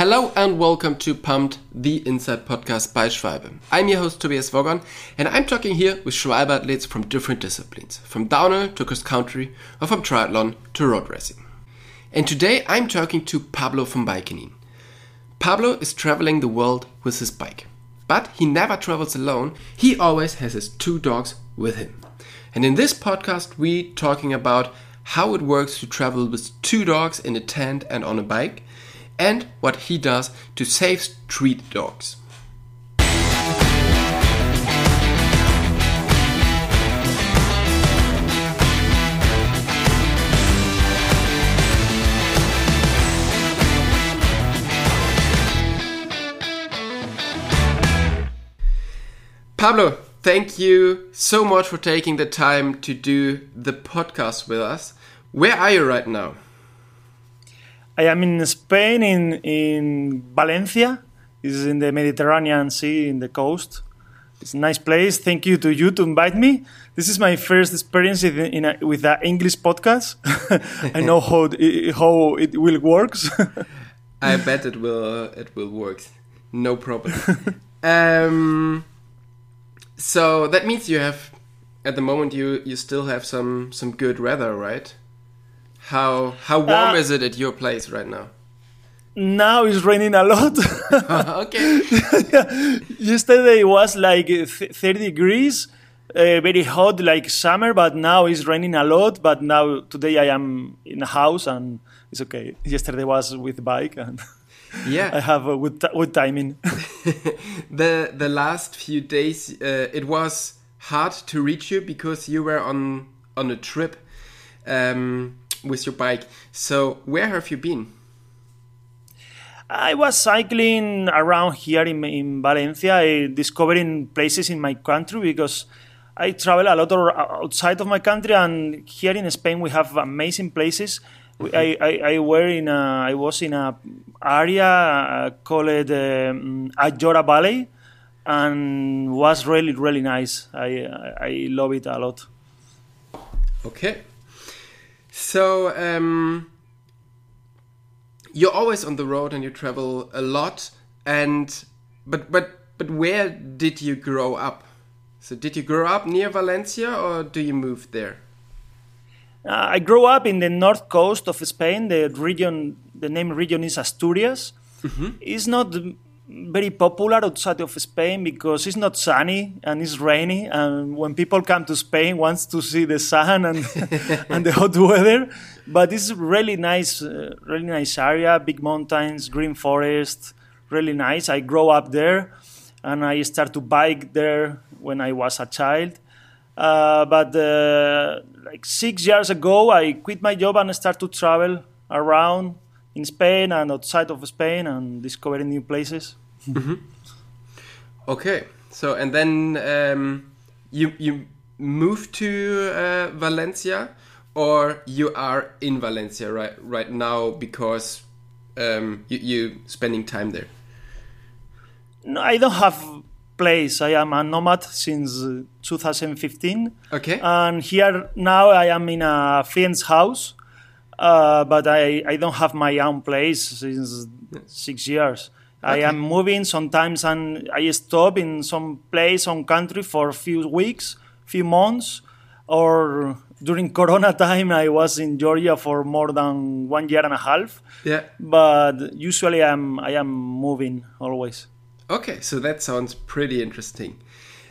Hello and welcome to Pumped, the Inside Podcast by Schwalbe. I'm your host Tobias Wogon and I'm talking here with Schwalbe athletes from different disciplines, from downhill to cross country or from triathlon to road racing. And today I'm talking to Pablo from Bikecanine. Pablo is traveling the world with his bike, but he never travels alone. He always has his two dogs with him. And in this podcast we talking about how it works to travel with two dogs in a tent and on a bike and what he does to save street dogs. Pablo, thank you so much for taking the time to do the podcast with us. Where are you right now? I am in Spain, in in Valencia. It's in the Mediterranean Sea, in the coast. It's a nice place. Thank you to you to invite me. This is my first experience in, in a, with an English podcast. I know how it, how it will works. I bet it will it will work. No problem. um, so that means you have at the moment you you still have some some good weather, right? How how warm Uh, is it at your place right now? now it's raining a lot. okay. Yesterday it was like 30 degrees, uh, very hot, like summer, but now it's raining a lot. But now, today I am in a house and it's okay. Yesterday was with bike and yeah, I have a good, t- good timing. the the last few days uh, it was hard to reach you because you were on on a trip um, with your bike. So where have you been? I was cycling around here in, in Valencia, uh, discovering places in my country because I travel a lot outside of my country, and here in Spain we have amazing places. We- I, I, I were in a, I was in a area uh, called um, Ayora Valley, and was really really nice. I I love it a lot. Okay. So um, you're always on the road and you travel a lot. And but but but where did you grow up? So did you grow up near Valencia or do you move there? Uh, I grew up in the north coast of Spain. The region, the name region is Asturias. It's not very popular outside of Spain because it's not sunny and it's rainy. And when people come to Spain, wants to see the sun and and the hot weather. But it's really nice, uh, really nice area. Big mountains, green forest, really nice. I grew up there, and I started to bike there when I was a child. Uh, but uh, like six years ago, I quit my job and started to travel around in Spain and outside of Spain and discovering new places. Okay. So and then um, you you moved to uh, Valencia or you are in Valencia right right now because um, you you spending time there. No, I don't have place. I am a nomad since uh, 2015, Okay. and here now I am in a friend's house, uh, but I, I don't have my own place since six years. I am moving sometimes, and I stop in some place, some country for a few weeks, few months, or during Corona time I was in Georgia for more than one year and a half. yeah. But usually I'm I am moving always. Okay, so that sounds pretty interesting.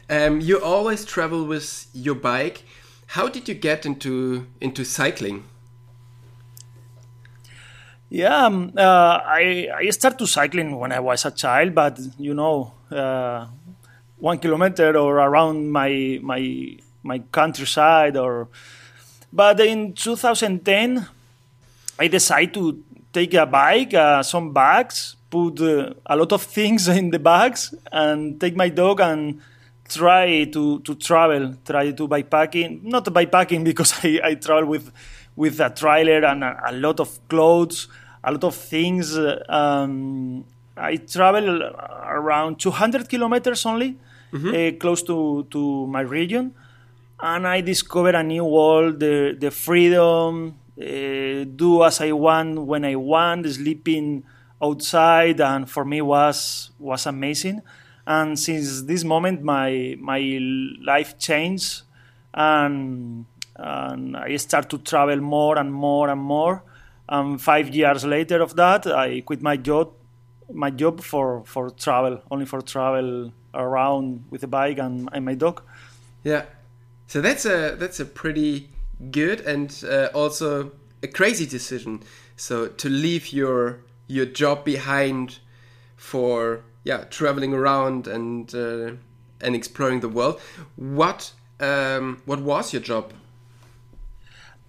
Um, you always travel with your bike. How did you get into into cycling? Yeah, um, uh, I I started cycling when I was a child, but you know, uh, one kilometer or around my my my countryside, or but in 2010, I decided to take a bike, uh, some bags, put uh, a lot of things in the bags, and take my dog and try to, to travel, try to bikepacking. Not bikepacking because I, I travel with with a trailer and a, a lot of clothes, a lot of things. uh, Um, I travel around 200 kilometers only, uh, close to, to my region, and I discovered a new world, the, the freedom, uh, do as I want when I want, sleeping outside, and for me was was amazing. And since this moment, my my life changed, and and I start to travel more and more and more. And five years later of that, I quit my job my job for for travel, only for travel around with a bike and, and my dog. Yeah, so that's a that's a pretty good and uh, also a crazy decision. So to leave your your job behind for yeah traveling around and uh, and exploring the world. What um, what was your job?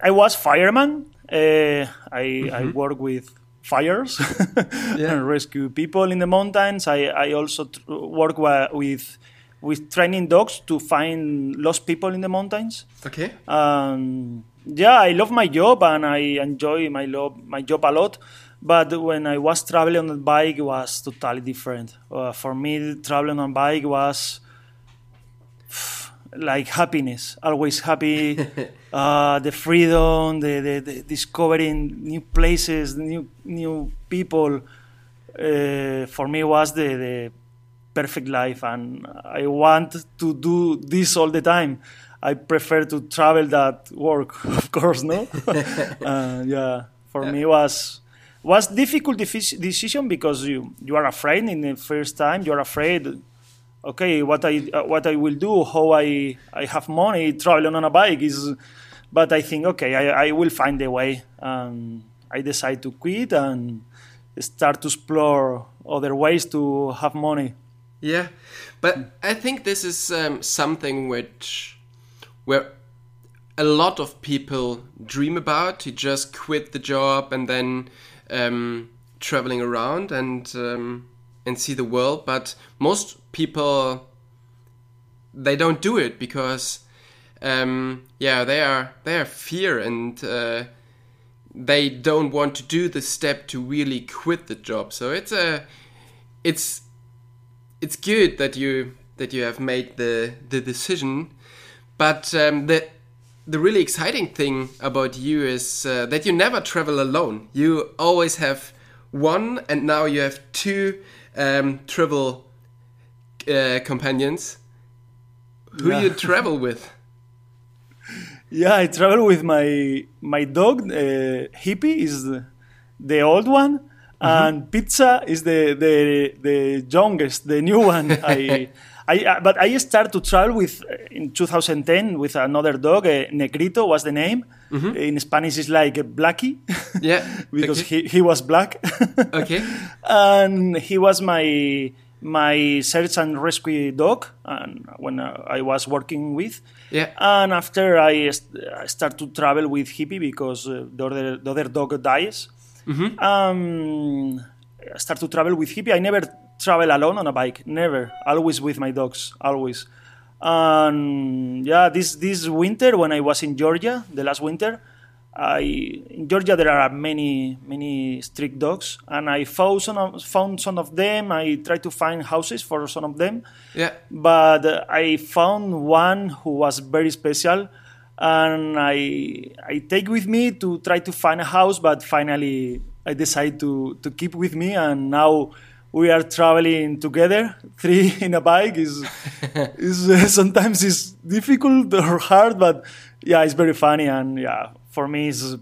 I was fireman. Uh, I mm -hmm. I mm-hmm. work with fires yeah. and rescue people in the mountains. I I also work with with training dogs to find lost people in the mountains. Okay. Um, yeah, I love my job and I enjoy my love my job a lot. But when I was traveling on a bike, it was totally different. Uh, for me, traveling on a bike was like happiness, always happy. uh, the freedom, the, the, the, discovering new places, new new people. Uh, for me, was the, the perfect life, and I want to do this all the time. I prefer to travel that work, of course, no. uh, yeah, for yeah. me was was difficult decision because you you are afraid in the first time. You are afraid. Okay, what I uh, what I will do, how I I have money traveling on a bike is, but I think okay, I, I will find a way. And I decide to quit and start to explore other ways to have money. Yeah, but I think this is um, something which where a lot of people dream about to just quit the job and then um, traveling around and um, and see the world. But most people they don't do it because um, yeah they are they are fear and uh, they don't want to do the step to really quit the job. So it's a it's it's good that you that you have made the the decision, but um, the the really exciting thing about you is uh, that you never travel alone. You always have one, and now you have two um, travel uh, companions. Who yeah. you travel with? Yeah, I travel with my my dog. Uh, Hippie is the, the old one, mm-hmm. and Pizza is the the the youngest, the new one. I, I uh, but I started to travel with uh, in 2010 with another dog. Uh, Negrito was the name. Mm-hmm. In Spanish, it's like Blackie. Yeah, because okay. he he was black. okay, and he was my my search and rescue dog and when uh, I was working with. Yeah. And after I, st- I start to travel with Hippie because uh, the, other, the other dog dies. Mm-hmm. Um, I start to travel with Hippie. I never travel alone on a bike. Never. Always with my dogs. Always. And yeah, this this winter when I was in Georgia, the last winter, I in Georgia there are many many street dogs, and I found some of, found some of them. I tried to find houses for some of them. Yeah. But uh, I found one who was very special, and I I take with me to try to find a house. But finally, I decide to to keep with me, and now we are traveling together. Three in a bike is is uh, sometimes is difficult or hard, but yeah, it's very funny and yeah for me is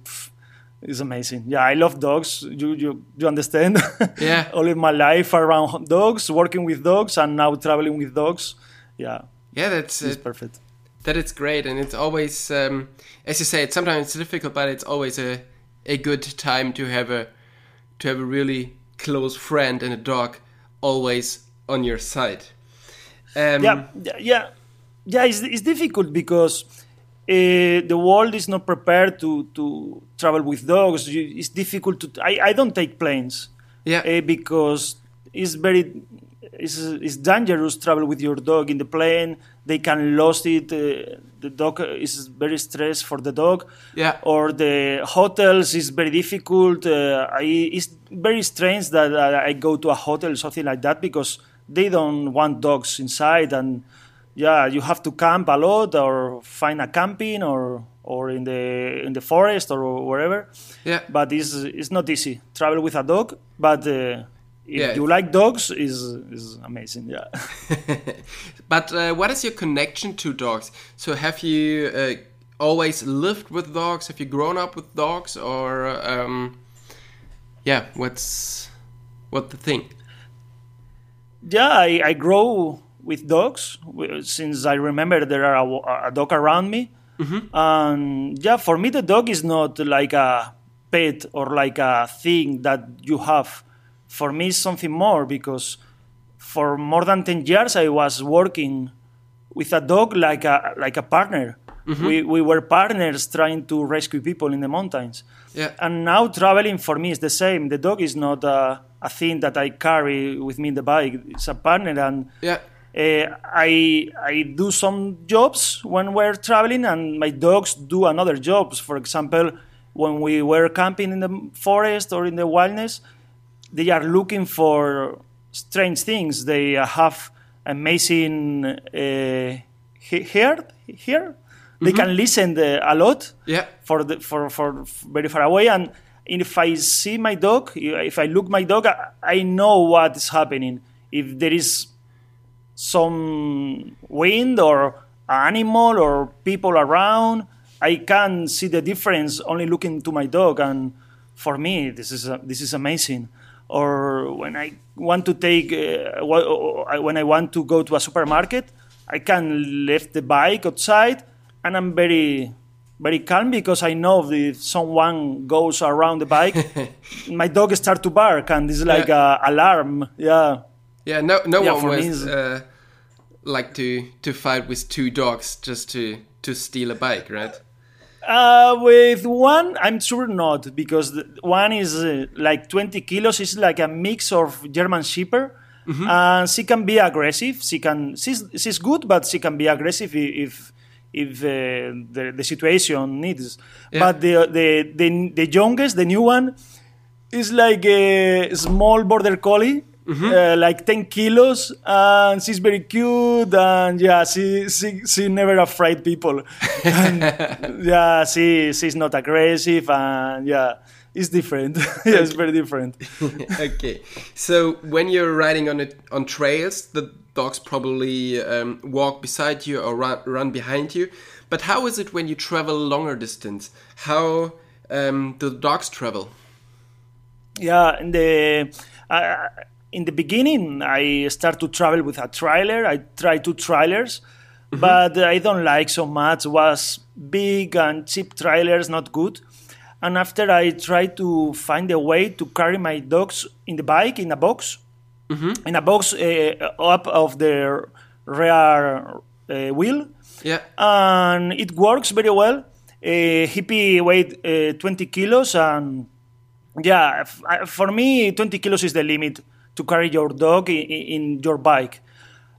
is amazing. Yeah, I love dogs. You you you understand? Yeah. All of my life around dogs, working with dogs, and now traveling with dogs. Yeah. Yeah, that's it's uh, perfect. That is great, and it's always, um, as you say, it's sometimes it's difficult, but it's always a a good time to have a to have a really close friend and a dog always on your side. Um, yeah, yeah, yeah. It's, it's difficult because uh, the world is not prepared to, to travel with dogs. It's difficult to. I, I don't take planes. Yeah. Uh, because it's very it's, it's dangerous travel with your dog in the plane. They can lose it. Uh, the dog is very stressed for the dog. Yeah. Or the hotels is very difficult. Uh, I, it's very strange that I go to a hotel something like that because they don't want dogs inside and yeah, you have to camp a lot or find a camping or or in the in the forest or wherever. Yeah. But it's it's not easy travel with a dog. But uh, if Yeah. you like dogs, is is amazing. Yeah. but uh, what is your connection to dogs? So have you uh, always lived with dogs? Have you grown up with dogs, or um, yeah, what's what the thing? yeah, I, I grow with dogs since I remember there are a, a dog around me. Mm-hmm. And yeah, for me, the dog is not like a pet or like a thing that you have. For me, it's something more because for more than 10 years, I was working with a dog like a, like a partner. Mm-hmm. We, we were partners trying to rescue people in the mountains. Yeah. And now traveling for me is the same. The dog is not a, a thing that I carry with me in the bike. It's a partner, and Yeah. Uh, I I do some jobs when we're traveling, and my dogs do another jobs. For example, when we were camping in the forest or in the wilderness, they are looking for strange things. They have amazing uh, hear here. They can listen the, a lot Yeah. for the for, for very far away and if i see my dog if i look my dog I know what is happening if there is some wind or animal or people around i can see the difference only looking to my dog. And for me this is a, this is amazing. Or when i want to take uh, when i want to go to a supermarket i can leave the bike outside and i'm very very calm because I know if someone goes around the bike, my dog start to bark and it's like a alarm. Yeah, Yeah. No. No Yeah, one was uh, like to to fight with two dogs just to to steal a bike, right? uh, with one I'm sure not because the, one is uh, like 20 kilos. It's like a mix of German Shepherd. And she can be aggressive. She can. She's, she's good, but she can be aggressive if if uh, the, the situation needs. Yeah. But the, the the the youngest, the new one, is like a small border collie, uh, like 10 kilos, and she's very cute, and yeah, she she, she never afraid people. and, yeah, she she's not aggressive, and yeah, it's different. yeah, it's very different. okay. So when you're riding on it on trails, the dogs probably um, walk beside you or run, run behind you. But how is it when you travel longer distance? How um, do the dogs travel? Yeah, the uh, in the beginning, I start to travel with a trailer. I try two trailers, but I don't like so much. Was big and cheap trailers not good. And after I try to find a way to carry my dogs in the bike in a box, in a box uh, up of the rear uh, wheel, Yeah. and it works very well. Uh, hippie weighed uh, 20 kilos, and yeah, f- I- for me, 20 kilos is the limit to carry your dog in, in your bike.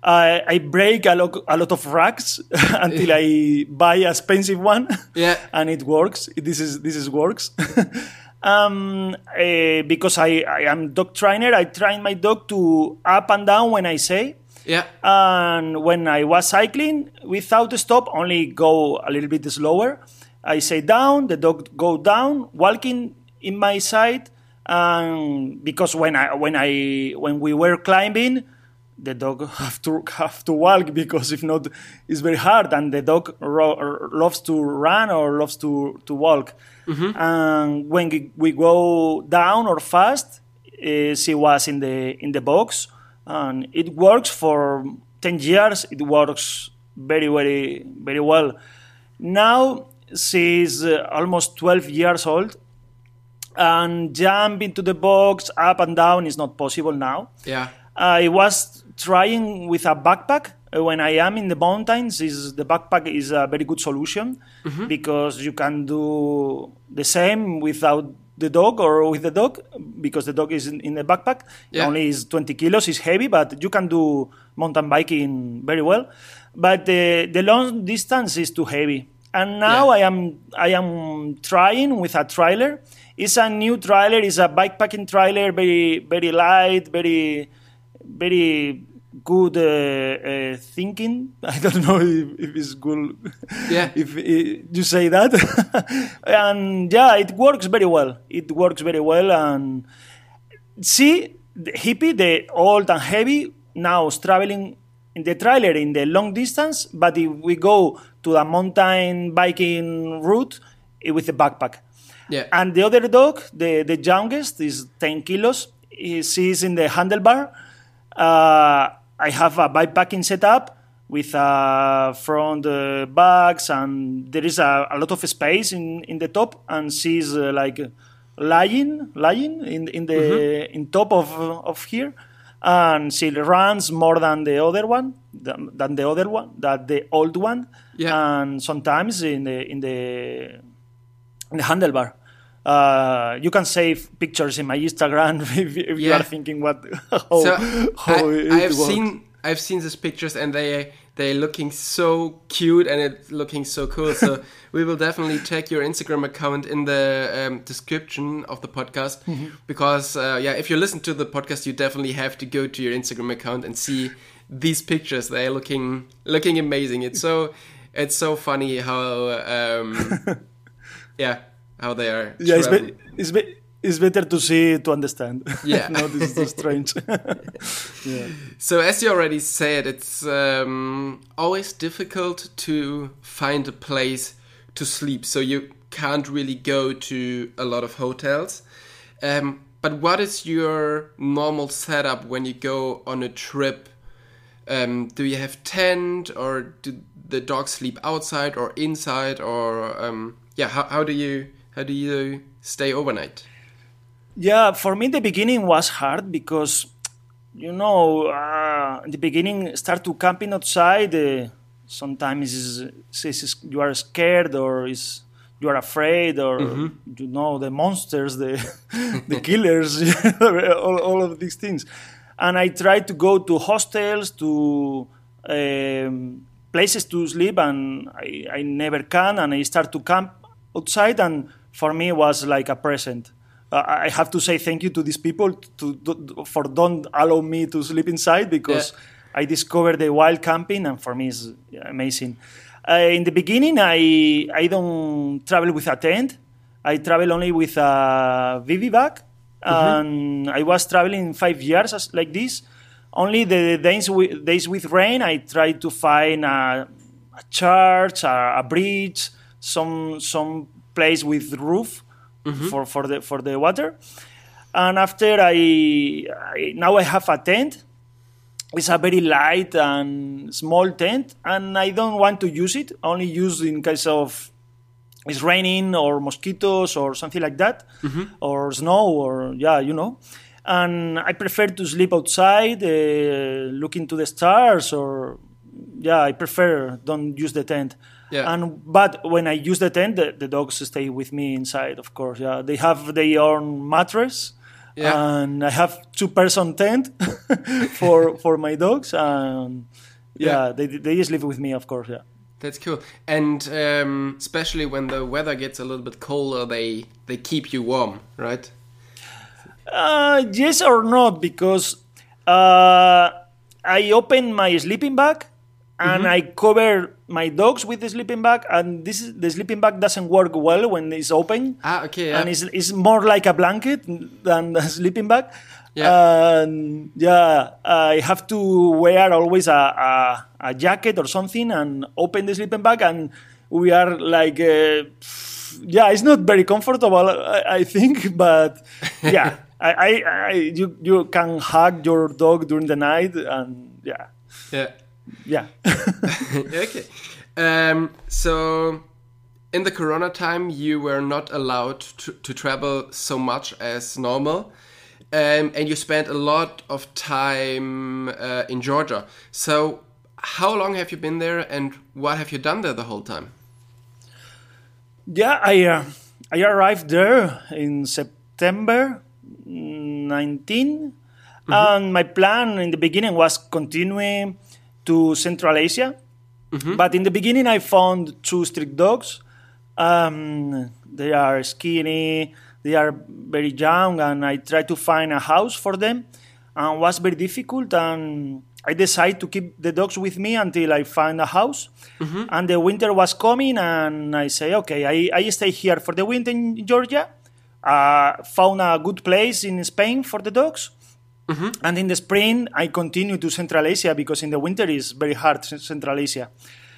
I, I break a lot, a lot of racks until I buy a expensive one, Yeah. and it works. This is this is works. um, uh, because I, I am dog trainer, I train my dog to up and down when I say, Yeah. and when I was cycling without a stop, only go a little bit slower. I say down, the dog go down, walking in my side, and because when I when I when we were climbing, the dog have to have to walk because if not, it's very hard, and the dog ro- loves to run or loves to to walk. And when we- we go down or fast, uh, she was in the in the box, and it works for ten years. It works very very very well. Now she's uh, almost twelve years old, and jump into the box up and down is not possible now. Yeah. I was trying with a backpack uh, when I am in the mountains. Is the backpack is a very good solution because you can do the same without the dog or with the dog because the dog is in, in the backpack. Yeah. Only is 20 kilos, is heavy, but you can do mountain biking very well. But the, the long distance is too heavy. And now Yeah. I am I am trying with a trailer. It's a new trailer. It's a bikepacking trailer, very very light, very very good uh, uh, thinking. I don't know if, if it's good. Yeah. if uh, you say that, and yeah, it works very well. It works very well, and see, the hippie, the old and heavy, now is traveling in the trailer in the long distance. But if we go to the mountain biking route with the backpack. Yeah. And the other dog, the, the youngest, is 10 kilos. He, she's in the handlebar. Uh, I have a bikepacking setup with uh, front uh, bags, and there is a, a lot of space in, in the top, and she's uh, like lying, lying in, in the in top of, of here. And she runs more than the other one, than, than the other one, that the old one. Yeah. And sometimes in the in the in the handlebar. Uh, you can save pictures in my Instagram if, if you are thinking what how, so how I, it I've works. seen I've seen these pictures and they they're looking so cute and it's looking so cool. So we will definitely check your Instagram account in the um, description of the podcast Mm-hmm. because uh, yeah, if you listen to the podcast, you definitely have to go to your Instagram account and see these pictures. They're looking looking amazing. It's so it's so funny how um, yeah how they are. yeah, it's, traveling. be, it's, be, it's better to see to understand. Yeah. no, this is so strange. yeah. So, as you already said, it's um, always difficult to find a place to sleep. So, you can't really go to a lot of hotels. Um, but, what is your normal setup when you go on a trip? Um, do you have tent, or do the dogs sleep outside or inside, or um, yeah? How, how do you how do you stay overnight? Yeah, for me the beginning was hard because, you know, uh, in the beginning start to camping outside. Uh, sometimes is, is you are scared or is you are afraid or you know the monsters, the the killers, all, all of these things. And I try to go to hostels to. Um, places to sleep and I, I never can and I start to camp outside and for me it was like a present. Uh, I have to say thank you to these people to, to, for don't allow me to sleep inside because I discovered the wild camping and for me it's amazing. Uh, in the beginning I I don't travel with a tent. I travel only with a bivy bag and I was traveling five years as, like this. Only the days with, days with rain, I try to find a, a church, a, a bridge, some some place with roof for, for the for the water. And after I, I now I have a tent. It's a very light and small tent, and I don't want to use it. Only use in case of it's raining or mosquitoes or something like that, or snow or yeah, you know. And I prefer to sleep outside, uh, looking to the stars, or yeah, I prefer don't use the tent. Yeah. And but when I use the tent, the, the dogs stay with me inside. Of course, yeah, they have their own mattress. Yeah. And I have two person tent for for my dogs, and yeah, Yeah. they they just live with me, of course, yeah. That's cool. And um, especially when the weather gets a little bit colder, they they keep you warm, right? Uh, yes or not, because uh, I open my sleeping bag and I cover my dogs with the sleeping bag, and this is, the sleeping bag doesn't work well when it's open. Ah, okay. Yeah. And it's, it's more like a blanket than a sleeping bag. Yeah. And yeah, I have to wear always a, a, a jacket or something and open the sleeping bag, and we are like, uh, yeah, it's not very comfortable, I, I think, but yeah, I, I, I, you, you can hug your dog during the night, and yeah, yeah. Yeah. okay. Um, so, in the Corona time, you were not allowed to, to travel so much as normal. Um, and you spent a lot of time uh, in Georgia. So, how long have you been there, and what have you done there the whole time? Yeah, I uh, I arrived there in September 19, and my plan in the beginning was continuing to Central Asia. But in the beginning, I found two street dogs. Um, they are skinny, they are very young, and I tried to find a house for them, and was very difficult. And I decided to keep the dogs with me until I find a house. And the winter was coming, and I say, okay, I, I stay here for the winter in Georgia. Uh, found a good place in Spain for the dogs. Mm-hmm. And in the spring, I continue to Central Asia because in the winter is very hard, Central Asia.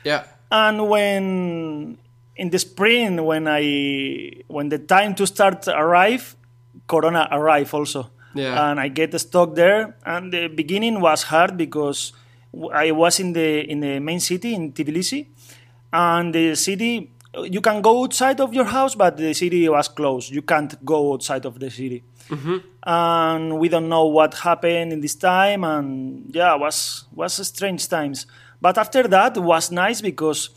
Yeah. And when in the spring, when I when the time to start arrive, Corona arrive also. Yeah. And I get stuck there. And the beginning was hard because I was in the in the main city in Tbilisi, and the city you can go outside of your house, but the city was closed. You can't go outside of the city. And we don't know what happened in this time, and yeah, was was strange times. But after that, it was nice because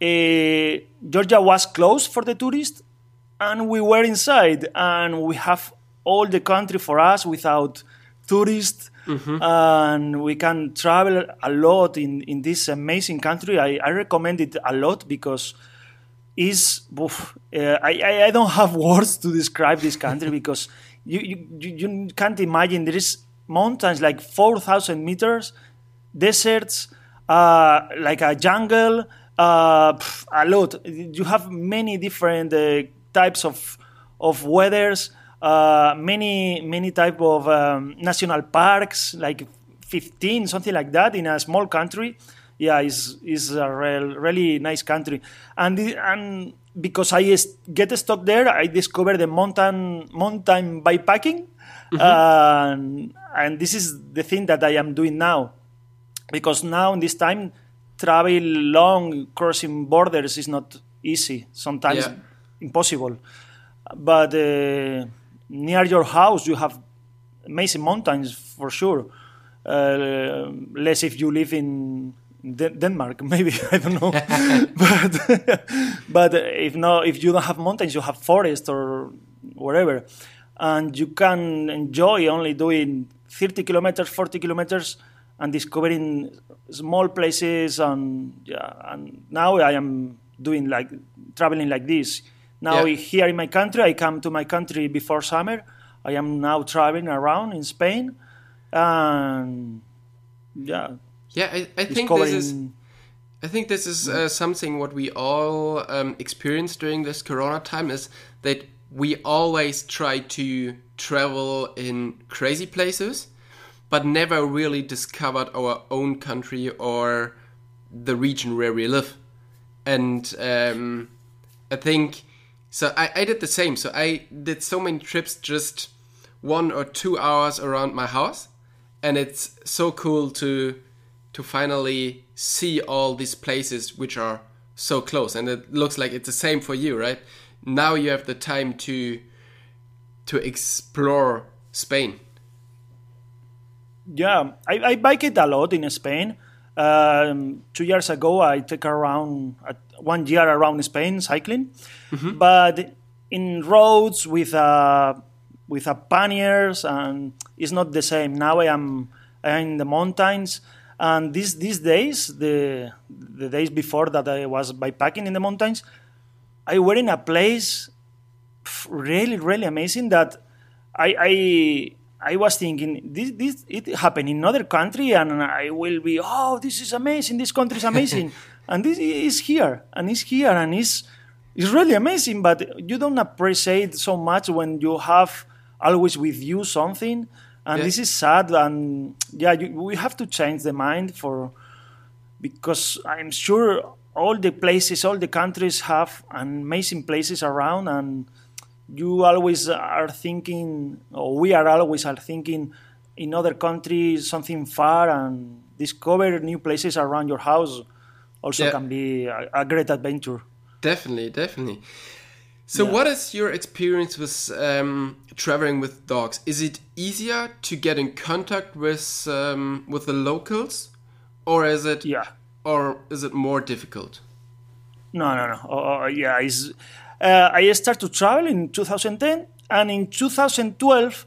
uh, Georgia was closed for the tourists, and we were inside, and we have all the country for us without tourists, and we can travel a lot in, in this amazing country. I, I recommend it a lot because is oof, uh, I, I- don't have words to describe this country because you, you, you can't imagine. There is mountains like 4000 meters deserts uh, like a jungle uh, pff, a lot. You have many different uh, types of of weathers uh, many many type of um, national parks like 15 something like that in a small country yeah, it's, it's a real, really nice country. And and because I get stuck there, I discovered the mountain mountain bikepacking, and, and this is the thing that I am doing now. Because now in this time, travel long crossing borders is not easy. Sometimes Yeah. impossible. But uh, near your house, you have amazing mountains for sure. Uh, less if you live in De- Denmark, maybe I don't know. but but uh, if not, if you don't have mountains, you have forest or wherever, and you can enjoy only doing 30 kilometers, 40 kilometers, and discovering small places. And yeah, and now I am doing like traveling like this. Now Yeah. here in my country, I come to my country before summer. I am now traveling around in Spain, and yeah, Yeah, I, I think this is. I think this is uh, something what we all um, experience during this Corona time is that we always try to travel in crazy places, but never really discovered our own country or the region where we live. And um, I think so. I, I did the same. So I did so many trips, just one or two hours around my house, and it's so cool to to finally see all these places which are so close. And it looks like it's the same for you, right? Now you have the time to to explore Spain. Yeah, I, I bike it a lot in Spain. Um, two years ago, I took around uh, one year around Spain cycling, but in roads with uh, with a panniers, and it's not the same. Now I am I am in the mountains, and these these days, the the days before that I was bikepacking in the mountains, I were in a place really really amazing that I I I was thinking this this it happened in another country and I will be oh this is amazing. This country is amazing. And this is here and it's here and it's it's really amazing. But you don't appreciate so much when you have always with you something and Yeah. this is sad and yeah you, we have to change the mind for because I'm sure all the places, all the countries have amazing places around, and you always are thinking, or we are always are thinking, in other countries something far and discover new places around your house. Also, Yeah. can be a, a great adventure. Definitely, definitely. So, what is your experience with um, traveling with dogs? Is it easier to get in contact with um, with the locals, or is it Yeah. or is it more difficult? No, no, no. Oh, oh, yeah, it's, uh, I started to travel in 2010, and in 2012,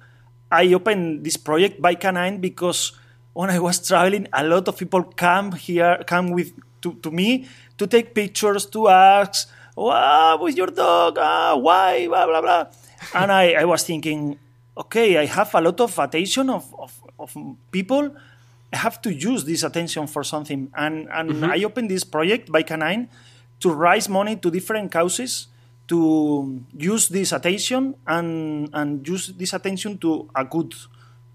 I opened this project Bikecanine because when I was traveling, a lot of people come here, come with to, to me to take pictures, to ask, "Wow, with your dog? Ah, why? Blah blah blah." and I, I was thinking, okay, I have a lot of attention of, of, of people, I have to use this attention for something. And, and I opened this project Bikecanine to raise money to different causes to use this attention and, and use this attention to a good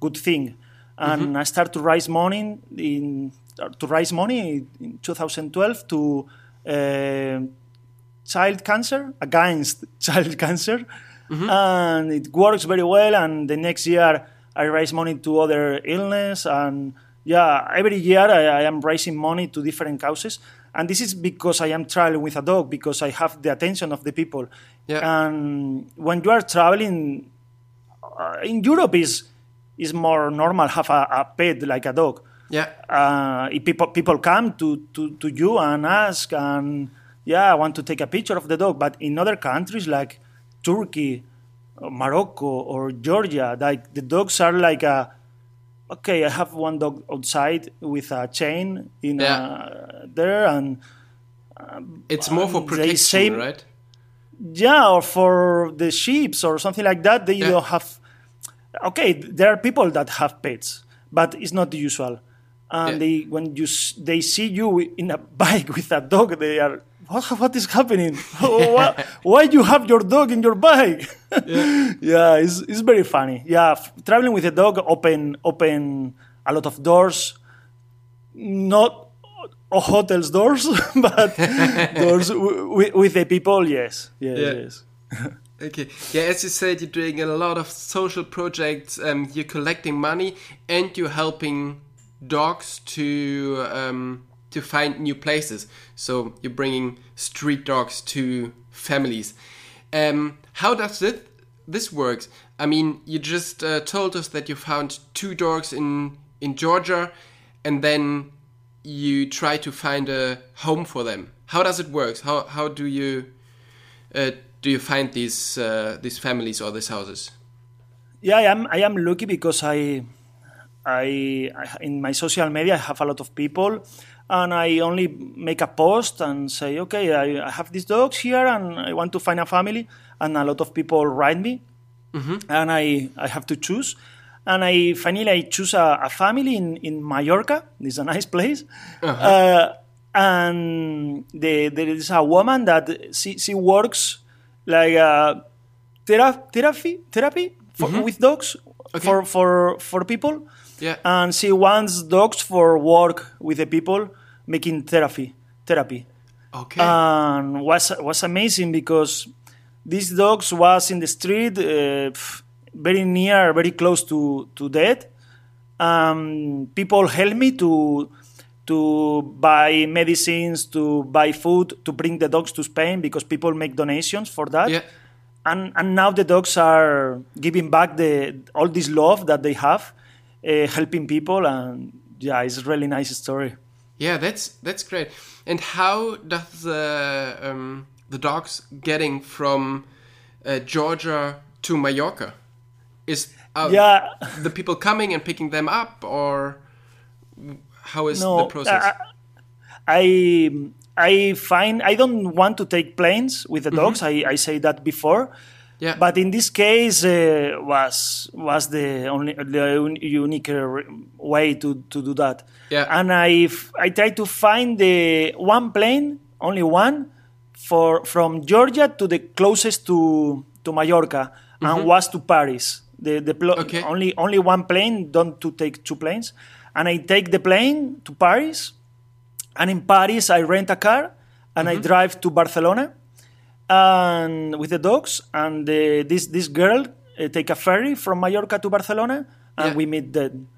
good thing. And I start to raise money in to raise money in 2012 to uh, child cancer against child cancer, and it works very well. And the next year I raise money to other illness, and yeah, every year I, I am raising money to different causes. And this is because I am traveling with a dog because I have the attention of the people. Yeah. And when you are traveling uh, in Europe is is more normal have a, a pet like a dog. Yeah. Uh, if people people come to, to, to you and ask and yeah, I want to take a picture of the dog. But in other countries like Turkey, or Morocco, or Georgia, like the dogs are like a okay. I have one dog outside with a chain in uh, there, and It's more for protection, say- right? yeah, or for the sheep or something like that, they Yeah. don't have. Okay, there are people that have pets, but it's not the usual. And Yeah. they, when you they see you in a bike with a dog, they are, what, what is happening? why, why you have your dog in your bike? Yeah, it's, it's very funny. Yeah, f- traveling with a dog open open a lot of doors. Not hotels doors, but doors w- w- with the people. Yes, yes, Yeah. yes. Okay. Yeah, as you said, you're doing a lot of social projects. Um, you're collecting money and you're helping dogs to um, to find new places. So you're bringing street dogs to families. Um, how does it this works? I mean, you just uh, told us that you found two dogs in in Georgia, and then you try to find a home for them. How does it work? How how do you uh, do you find these uh, these families or these houses? Yeah, I am. I am lucky because I, I, in my social media, I have a lot of people, and I only make a post and say, okay, I, I have these dogs here, and I want to find a family, and a lot of people write me, mm-hmm. and I, I have to choose, and I finally I choose a, a family in in Mallorca. It's a nice place. Uh-huh. Uh, and the, there is a woman that she, she works like a thera- therapy therapy for, mm-hmm. with dogs Okay. for, for for people Yeah. and she wants dogs for work with the people making therapy therapy. Okay. and was was amazing because these dogs was in the street uh, very near very close to to death. Um, people help me to to buy medicines to buy food to bring the dogs to spain because people make donations for that. Yeah. and and now the dogs are giving back the all this love that they have uh, helping people. And yeah it's a really nice story Yeah, that's that's great. And how does the um, the dogs getting from uh, Georgia to Mallorca? Is uh, yeah the people coming and picking them up, or how is no the process? I, I I find I don't want to take planes with the dogs. I, I say that before. Yeah, But in this case, uh, was was the only the un- unique uh, way to, to do that. Yeah. And I f- I try to find the one plane, only one, for from Georgia to the closest to to Mallorca, and was to Paris. The the pl- Okay. only only one plane, don't to take two planes, and I take the plane to Paris, and in Paris I rent a car and I drive to Barcelona and with the dogs and the, this this girl uh, take a ferry from Mallorca to Barcelona and Yeah. we meet then.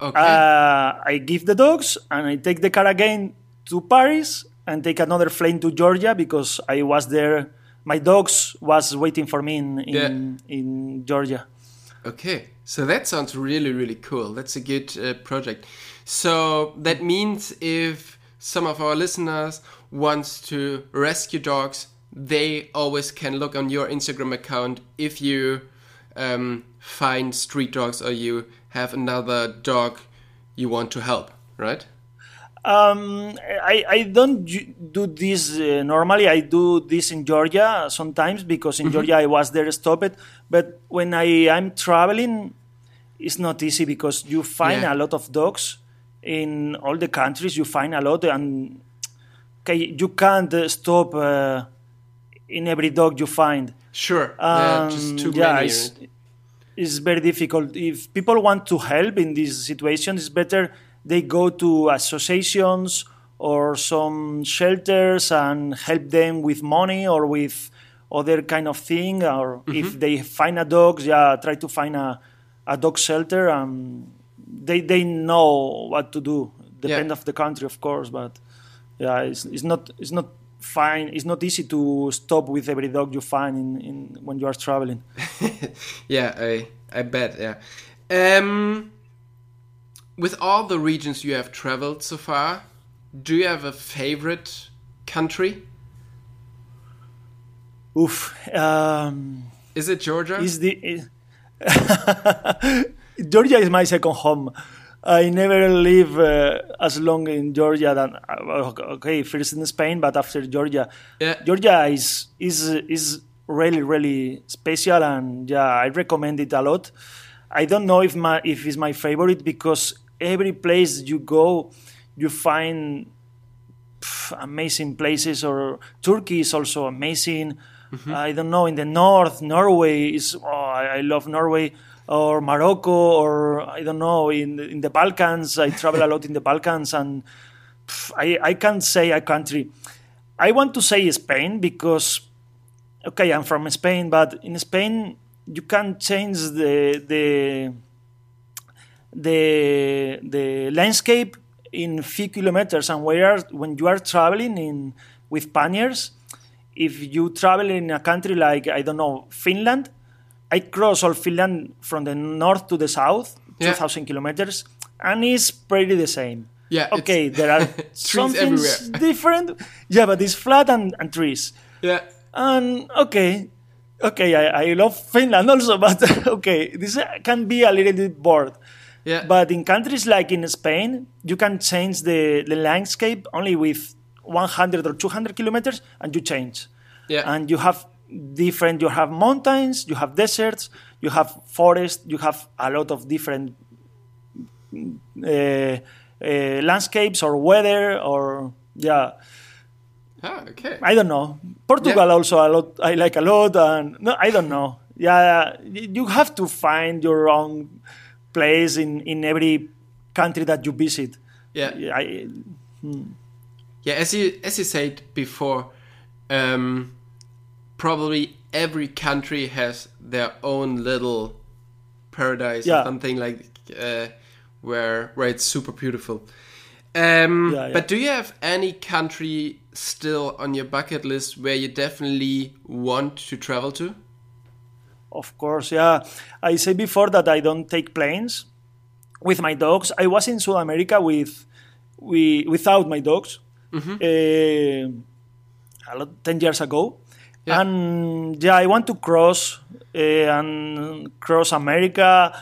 okay, Uh, I give the dogs and I take the car again to Paris and take another plane to Georgia because I was there. My dogs was waiting for me in in, in Georgia. okay. So that sounds really really cool. That's a good uh, project. So that means if some of our listeners wants to rescue dogs, they always can look on your Instagram account if you um, find street dogs or you have another dog you want to help, right? Um, I, I don't do this uh, normally. I do this in Georgia sometimes because in Georgia I was there stopped. But when I am traveling, it's not easy because you find Yeah. a lot of dogs in all the countries you find a lot, and okay, you can't uh, stop uh, in every dog you find. Sure. yeah, just Um, too yeah, many. it's, it's very difficult. If people want to help in this situation, it's better they go to associations or some shelters and help them with money or with other kind of thing. Or Mm-hmm. if they find a dog, yeah, try to find a, a dog shelter. And they they know what to do. Depend Yeah. of the country, of course, but yeah, it's, it's not it's not fine. It's not easy to stop with every dog you find in, in when you are traveling. yeah, I I bet. Yeah. Um, with all the regions you have traveled so far, do you have a favorite country? Oof. Um, Is it Georgia? is the Georgia is my second home. I never live uh, as long in Georgia than uh, okay first in Spain, but after Georgia, Yeah. Georgia is is is really really special, and yeah, I recommend it a lot. I don't know if my if it's my favorite because every place you go, you find pff, amazing places. Or Turkey is also amazing. I don't know in the north, Norway is. Oh, I love Norway. Or Morocco, or I don't know in in the Balkans. I travel a lot in the Balkans, and pff, I I can't say a country. I want to say Spain because okay, I'm from Spain, but in Spain you can't change the the the the landscape in few kilometers and where when you are traveling in with panniers if you travel in a country like i don't know finland i cross all finland from the north to the south Yeah. 2000 kilometers and it's pretty the same Yeah, okay there are some things everywhere. different yeah but it's flat and, and trees yeah. and okay, okay, I, I love Finland also, but okay, this can be a little bit bored. Yeah. But in countries like in Spain, you can change the, the landscape only with 100 or 200 kilometers and you change. Yeah. And you have different, you have mountains, you have deserts, you have forest, you have a lot of different uh, uh, landscapes or weather or, yeah. Ah, okay. I don't know. Portugal Yeah. also a lot. I like a lot, and no, I don't know. Yeah, you have to find your own place in in every country that you visit. Yeah. I, Yeah, as you as you said before, um, probably every country has their own little paradise or something like uh, where where it's super beautiful. Um, Yeah, yeah. But do you have any country still on your bucket list where you definitely want to travel to? of course, yeah. I said before that I don't take planes with my dogs. I was in South America with we without my dogs. Mm-hmm. uh, a lot, ten years ago, Yeah. and yeah, I want to cross uh, and cross America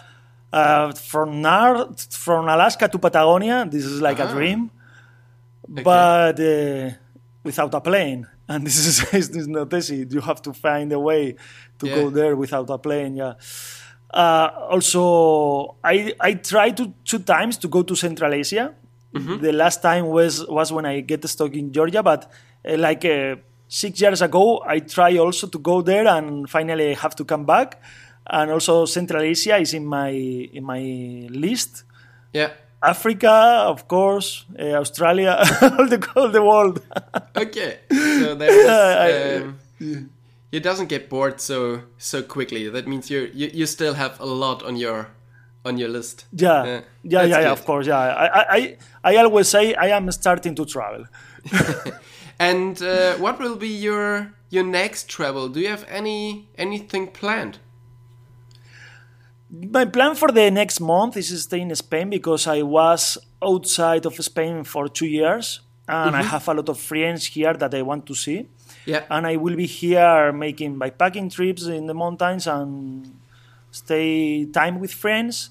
uh, from north, from Alaska to Patagonia. This is like Ah. a dream, but uh, without a plane. And this is this is not easy. You have to find a way to Yeah. go there without a plane. Yeah. Uh, also, I I tried to two times to go to Central Asia. The last time was was when I get stuck in Georgia, but uh, like uh, six years ago, I tried also to go there, and finally I have to come back. And also Central Asia is in my in my list. Yeah. Africa, of course, uh, Australia, all the all the world. Okay. So there is. I- Um, you doesn't get bored so so quickly. That means you you you still have a lot on your on your list. Yeah, Yeah, yeah, yeah, yeah, of course. Yeah, I, I, I, I always say I am starting to travel. And uh, what will be your your next travel? Do you have any anything planned? My plan for the next month is to stay in Spain because I was outside of Spain for two years, and I have a lot of friends here that I want to see. Yeah. And I will be here making bikepacking trips in the mountains and stay time with friends.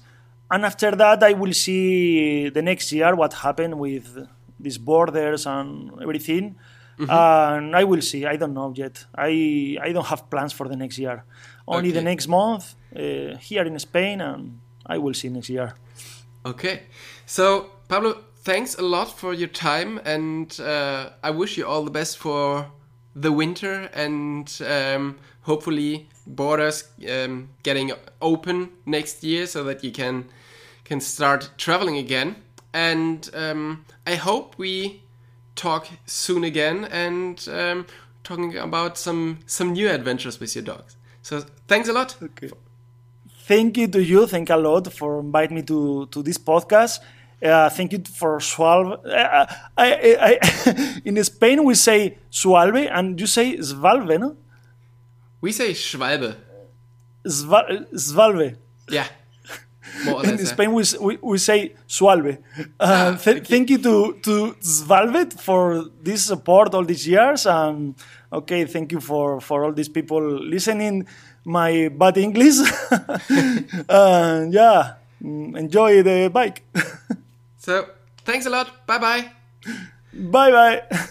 And after that, I will see the next year what happened with these borders and everything. And I will see. I don't know yet. I I don't have plans for the next year. Only the next month uh, here in Spain, and I will see next year. Okay. So Pablo, thanks a lot for your time, and uh, I wish you all the best for the winter and um, hopefully borders um, getting open next year so that you can can start traveling again. And um, I hope we talk soon again and um, talking about some some new adventures with your dogs. So thanks a lot. Okay. Thank you to you. Thank a lot for inviting me to to this podcast. Uh, thank you for Sualve. Uh, I, I, I, in Spain, we say Sualve, and you say Svalve, no? We say Schwalbe. Sval, Svalve. Yeah. In Spain, we, we, we say Sualve. Uh, ah, th okay. Thank you to, to for this support all these years. And okay, thank you for, for all these people listening my bad English. uh, yeah, mm, enjoy the bike. So, thanks a lot. Bye bye. Bye bye.